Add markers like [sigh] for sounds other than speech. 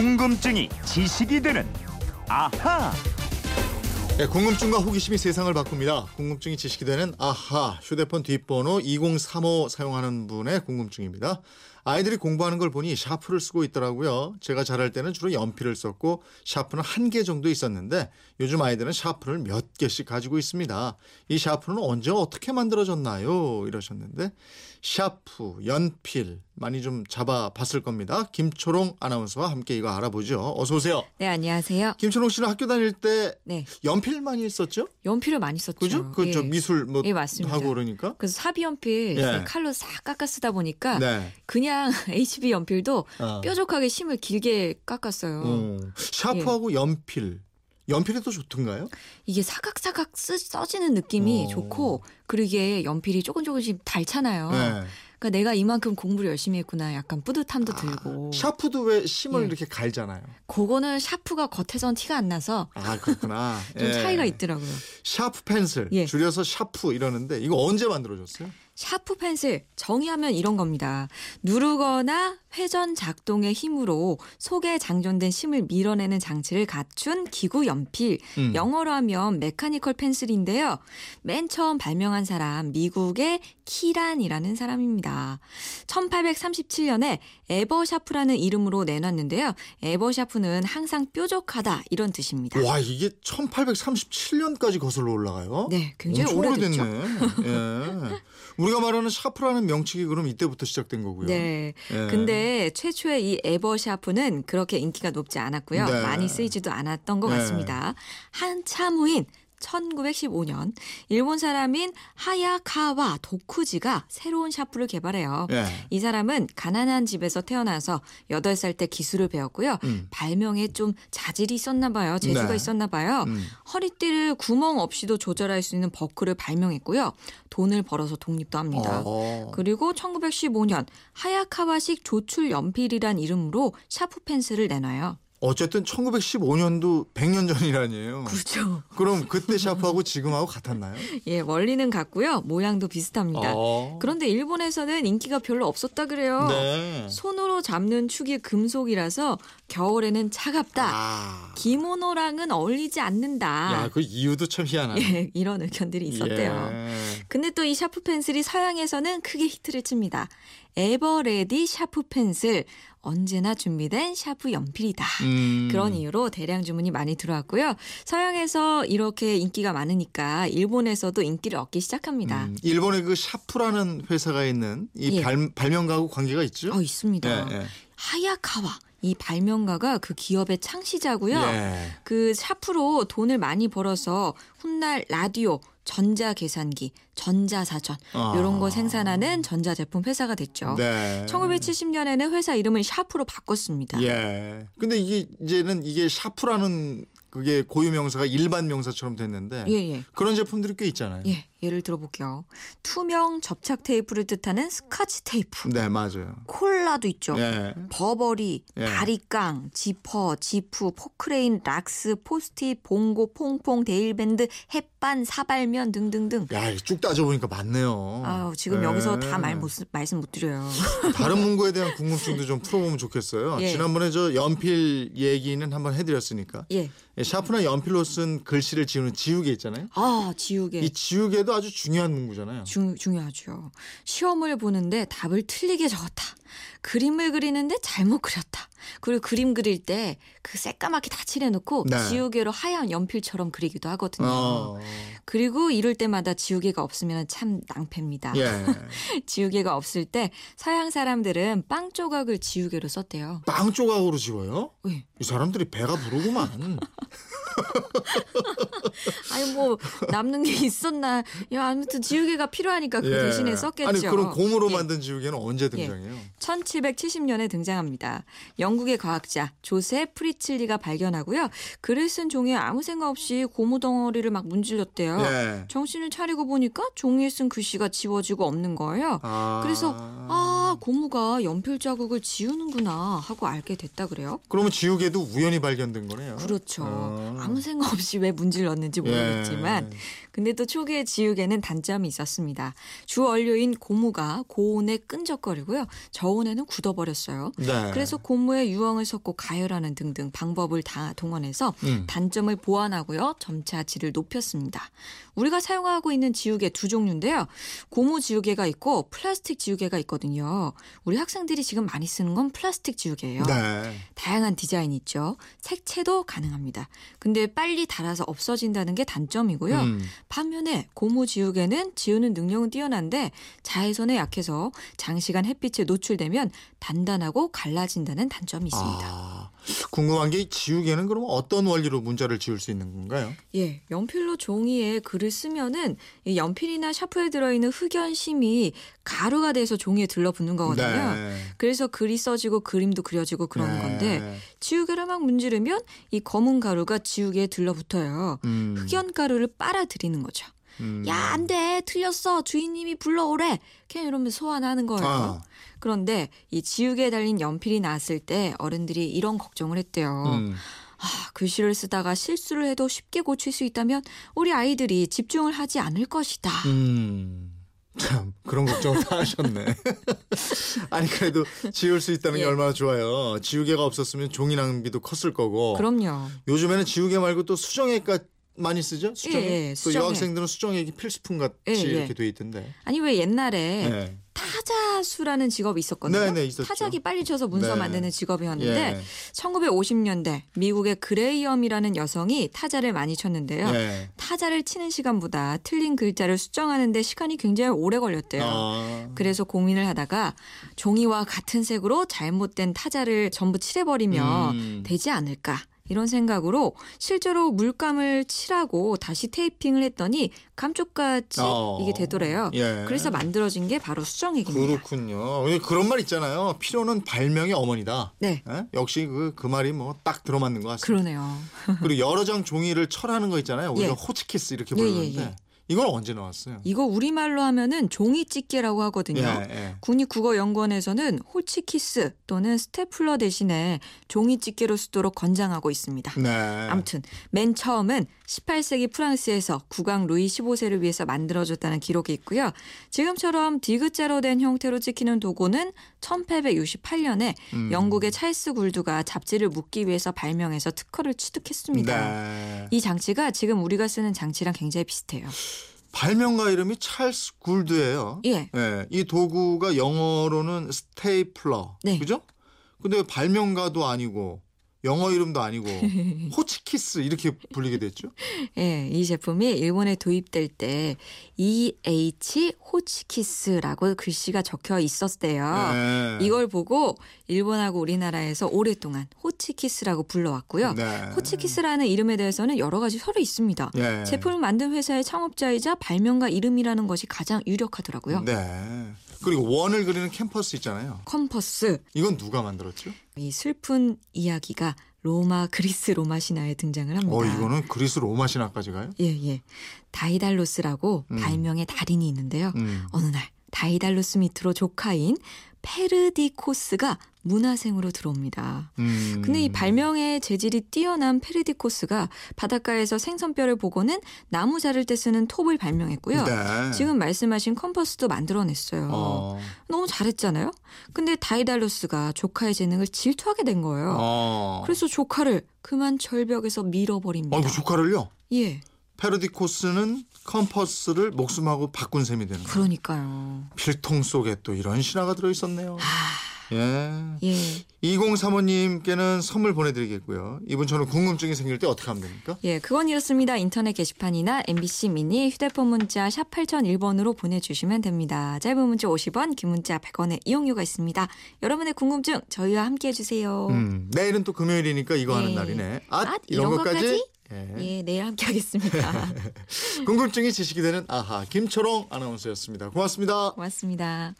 궁금증이 지식이 되는 아하. 네, 궁금증과 호기심이 세상을 바꿉니다. 궁금증이 지식이 되는 아하 휴대폰 뒷번호 2035 사용하는 분의 궁금증입니다. 아이들이 공부하는 걸 보니 샤프를 쓰고 있더라고요. 제가 자랄 때는 주로 연필을 썼고 샤프는 한 개 정도 있었는데 요즘 아이들은 샤프를 몇 개씩 가지고 있습니다. 이 샤프는 언제 어떻게 만들어졌나요? 이러셨는데 샤프, 연필 많이 좀 잡아봤을 겁니다. 김초롱 아나운서와 함께 이거 알아보죠. 어서 오세요. 네, 안녕하세요. 김초롱 씨는 학교 다닐 때 네. 연필 많이 썼죠? 연필을 많이 썼죠. 그죠? 그저 예. 미술 뭐 예, 맞습니다. 하고 그러니까. 그래서 사비 연필 예. 칼로 싹 깎아 쓰다 보니까 네. 그냥 [laughs] HB 연필도 어. 뾰족하게 심을 길게 깎았어요. 어. 샤프하고 예. 연필. 연필이 더 좋던가요? 이게 사각사각 쓰, 써지는 느낌이 어. 좋고 그리고 이게 연필이 조금 조금씩 닳잖아요. 네. 그러니까 내가 이만큼 공부를 열심히 했구나 약간 뿌듯함도 들고 샤프도 왜 심을 예. 이렇게 갈잖아요. 그거는 샤프가 겉에선 티가 안 나서 아 그렇구나. [laughs] 좀 예. 차이가 있더라고요. 샤프 펜슬 예. 줄여서 샤프 이러는데 이거 언제 만들어졌어요? 샤프 펜슬 정의하면 이런 겁니다. 누르거나 회전 작동의 힘으로 속에 장전된 심을 밀어내는 장치를 갖춘 기구 연필. 음. 영어로 하면 mechanical pencil인데요. 맨 처음 발명한 사람 미국의 키란이라는 사람입니다. 1837년에 에버샤프라는 이름으로 내놨는데요. 에버샤프는 항상 뾰족하다 이런 뜻입니다. 와 이게 1837년까지 거슬러 올라가요? 네, 굉장히 오래됐죠. 예. 우리가 말하는 샤프라는 명칭이 그럼 이때부터 시작된 거고요. 네. 예. 근데 최초의 이 에버샤프는 그렇게 인기가 높지 않았고요. 네. 많이 쓰이지도 않았던 것 네. 같습니다. 한참 후인 1915년 일본 사람인 하야카와 도쿠지가 새로운 샤프를 개발해요. 예. 이 사람은 가난한 집에서 태어나서 8살 때 기술을 배웠고요. 음. 발명에 좀 자질이 있었나 봐요. 재주가 네. 있었나 봐요. 음. 허리띠를 구멍 없이도 조절할 수 있는 버클을 발명했고요. 돈을 벌어서 독립도 합니다. 어. 그리고 1915년 하야카와식 조출 연필이란 이름으로 샤프 펜슬을 내놔요. 어쨌든 1915년도 100년 전 일이네요. 그렇죠. 그럼 그때 샤프하고 지금하고 같았나요? [laughs] 예, 원리는 같고요. 모양도 비슷합니다. 어. 그런데 일본에서는 인기가 별로 없었다 그래요. 네. 손으로 잡는 축이 금속이라서 겨울에는 차갑다. 아. 기모노랑은 어울리지 않는다. 야, 그 이유도 참 희한하네. 예, 이런 의견들이 있었대요. 예. 근데 또 이 샤프 펜슬이 서양에서는 크게 히트를 칩니다. 에버레디 샤프 펜슬 언제나 준비된 샤프 연필이다. 음. 그런 이유로 대량 주문이 많이 들어왔고요. 서양에서 이렇게 인기가 많으니까 일본에서도 인기를 얻기 시작합니다. 음, 일본에 그 샤프라는 회사가 있는 이 예. 발, 발명가하고 관계가 있죠? 어, 있습니다. 예, 예. 하야카와 이 발명가가 그 기업의 창시자고요. 예. 그 샤프로 돈을 많이 벌어서 훗날 라디오, 전자계산기, 전자사전 아. 이런 거 생산하는 전자제품 회사가 됐죠. 네. 1970년에는 회사 이름을 샤프로 바꿨습니다. 예. 근데 이게 이제는 이게 샤프라는 그게 고유 명사가 일반 명사처럼 됐는데 예, 예. 그런 제품들이 꽤 있잖아요. 예, 예를 들어볼게요. 투명 접착 테이프를 뜻하는 스카치 테이프, 네, 맞아요. 콜라도 있죠. 예. 버버리, 예. 바리깡, 지퍼, 지프, 포크레인, 락스, 포스트잇, 봉고, 퐁퐁, 대일밴드, 햇반, 사발면 등등등. 야, 이쭉 따져보니까 많네요. 아우 지금 예. 여기서 다 말 못 말씀 못 드려요. [laughs] 다른 문구에 대한 궁금증도 좀 풀어보면 좋겠어요. 예. 지난번에 저 연필 얘기는 한번 해드렸으니까 예. 예, 샤프나 연필로 쓴 글씨를 지우는 지우개 있잖아요. 아 지우개. 이 지우개 도 아주 중요한 문구잖아요. 중, 중요하죠. 시험을 보는데 답을 틀리게 적었다. 그림을 그리는데 잘못 그렸다. 그리고 그림 그릴 때 그 새까맣게 다 칠해놓고 네. 지우개로 하얀 연필처럼 그리기도 하거든요. 어. 그리고 이럴 때마다 지우개가 없으면 참 낭패입니다. 예. [laughs] 지우개가 없을 때 서양 사람들은 빵 조각을 지우개로 썼대요. 빵 조각으로 지워요? 예. 이 사람들이 배가 부르구만. [laughs] 아니 뭐 남는 게 있었나? 야 아무튼 지우개가 필요하니까 그 예. 대신에 썼겠죠. 아니 그럼 고무로 예. 만든 지우개는 언제 등장해요? 1770년에 등장합니다. 영국의 과학자 조세 프리칠리가 발견하고요. 글을 쓴 종이에 아무 생각 없이 고무 덩어리를 막 문질렀대요. 예. 정신을 차리고 보니까 종이에 쓴 글씨가 지워지고 없는 거예요. 아. 그래서 아 고무가 연필 자국을 지우는구나 하고 알게 됐다 그래요. 그러면 지우개도 우연히 발견된 거네요. 그렇죠. 어. 아무 생각 없이 왜 문질렀는지 모르겠지만 예. 근데 또 초기의 지우개는 단점이 있었습니다. 주 원료인 고무가 고온에 끈적거리고요. 저온에는 굳어버렸어요. 네. 그래서 고무에 유황을 섞고 가열하는 등등 방법을 다 동원해서 음. 단점을 보완하고요. 점차 질을 높였습니다. 우리가 사용하고 있는 지우개 두 종류인데요. 고무 지우개가 있고 플라스틱 지우개가 있거든요. 우리 학생들이 지금 많이 쓰는 건 플라스틱 지우개예요. 네. 다양한 디자인이 있죠. 색채도 가능합니다. 근데 빨리 닳아서 없어진다는 게 단점이고요. 음. 반면에 고무 지우개는 지우는 능력은 뛰어난데 자외선에 약해서 장시간 햇빛에 노출되면 단단하고 갈라진다는 단점이 있습니다. 아, 궁금한 게 지우개는 그럼 어떤 원리로 문자를 지울 수 있는 건가요? 예, 연필로 종이에 글을 쓰면은 이 연필이나 샤프에 들어있는 흑연심이 가루가 돼서 종이에 들러붙는 거거든요. 네. 그래서 글이 써지고 그림도 그려지고 그러는 네. 건데 지우개를 막 문지르면 이 검은 가루가 지우개에 들러붙어요. 음. 흑연 가루를 빨아들이는 거죠. 음. 야, 안 돼. 틀렸어. 주인님이 불러오래. 그냥 이러면서 소환하는 거예요. 아. 그런데 이 지우개에 달린 연필이 나왔을 때 어른들이 이런 걱정을 했대요. 음. 아, 글씨를 쓰다가 실수를 해도 쉽게 고칠 수 있다면 우리 아이들이 집중을 하지 않을 것이다. 음. 참 그런 걱정을 다 하셨네. [laughs] 아니 그래도 지울 수 있다는 게 예. 얼마나 좋아요. 지우개가 없었으면 종이 낭비도 컸을 거고. 그럼요. 요즘에는 지우개 말고 또 수정액가 많이 쓰죠? 수정액. 예, 예, 또 수정액. 여학생들은 수정액이 필수품 같이 예, 예. 이렇게 돼 있던데. 아니 왜 옛날에 네. 타자수라는 직업이 있었거든요. 네, 네, 있었죠. 타자기 빨리 쳐서 문서 네. 만드는 직업이었는데 예. 1950년대 미국의 그레이엄이라는 여성이 타자를 많이 쳤는데요. 예. 타자를 치는 시간보다 틀린 글자를 수정하는데 시간이 굉장히 오래 걸렸대요. 아. 그래서 고민을 하다가 종이와 같은 색으로 잘못된 타자를 전부 칠해버리면 음. 되지 않을까. 이런 생각으로 실제로 물감을 칠하고 다시 테이핑을 했더니 감쪽같이 어. 이게 되더래요. 예. 그래서 만들어진 게 바로 수정액입니다. 그렇군요. 그런 말 있잖아요. 필요는 발명의 어머니다. 네, 예? 역시 그, 그 말이 뭐 딱 들어맞는 것 같습니다. 그러네요. 그리고 여러 장 종이를 철하는 거 있잖아요. 우리가 예. 호치키스 이렇게 예, 예, 부르는데 예. 이건 언제 나왔어요? 이거 우리말로 하면은 종이집게라고 하거든요. 예, 예. 국립국어연구원에서는 호치키스 또는 스테플러 대신에 종이집게로 쓰도록 권장하고 있습니다. 네. 아무튼 맨 처음은 18세기 프랑스에서 국왕 루이 15세를 위해서 만들어졌다는 기록이 있고요. 지금처럼 디귿자로 된 형태로 찍히는 도구는 1868년에 음. 영국의 찰스 굴드가 잡지를 묶기 위해서 발명해서 특허를 취득했습니다. 네. 이 장치가 지금 우리가 쓰는 장치랑 굉장히 비슷해요. 발명가 이름이 찰스 굴드예요. 예. 예, 이 도구가 영어로는 스테이플러. 네. 그죠? 근데 발명가도 아니고 영어 이름도 아니고 [laughs] 호치키스 이렇게 불리게 됐죠? 예, 이 제품이 일본에 도입될 때 EH 호치키스라고 글씨가 적혀 있었대요. 네. 이걸 보고 일본하고 우리나라에서 오랫동안 호치키스라고 불러왔고요. 네. 호치키스라는 이름에 대해서는 여러 가지 설이 있습니다. 예. 제품을 만든 회사의 창업자이자 발명가 이름이라는 것이 가장 유력하더라고요. 네. 그리고 원을 그리는 캠퍼스 있잖아요. 컴퍼스 이건 누가 만들었죠? 이 슬픈 이야기가 로마 [laughs] 그리스 로마 신화에 등장을 합니다. 어, 이거는 그리스 로마 신화까지 가요? 예, 예. 다이달로스라고 음. 발명의 달인이 있는데요. 음. 어느 날 다이달로스 밑으로 조카인 페르디코스가 문하생으로 들어옵니다. 음. 근데 이 발명의 재질이 뛰어난 페르디코스가 바닷가에서 생선뼈를 보고는 나무 자를 때 쓰는 톱을 발명했고요. 네. 지금 말씀하신 컴퍼스도 만들어냈어요. 어. 너무 잘했잖아요. 근데 다이달로스가 조카의 재능을 질투하게 된 거예요. 어. 그래서 조카를 그만 절벽에서 밀어버립니다. 어, 이거 조카를요? 예, 페르디코스는 컴퍼스를 목숨하고 바꾼 셈이 되는 거예요. 그러니까요. 필통 속에 또 이런 신화가 들어 있었네요. 아, 예. 예. 2035님께는 선물 보내드리겠고요. 이분처럼 궁금증이 생길 때 어떻게 하면 됩니까? 예, 그건 이렇습니다. 인터넷 게시판이나 MBC 미니 휴대폰 문자 샵 8001번으로 보내주시면 됩니다. 짧은 문자 50원, 긴 문자 100원의 이용료가 있습니다. 여러분의 궁금증 저희와 함께 해주세요. 음, 내일은 또 금요일이니까 이거 하는 예. 날이네. 아, 아, 이런, 이런 것까지? 것까지? 예. 예, 내일 함께 하겠습니다. [laughs] 궁금증이 지식이 되는 아하 김초롱 아나운서였습니다. 고맙습니다. 고맙습니다.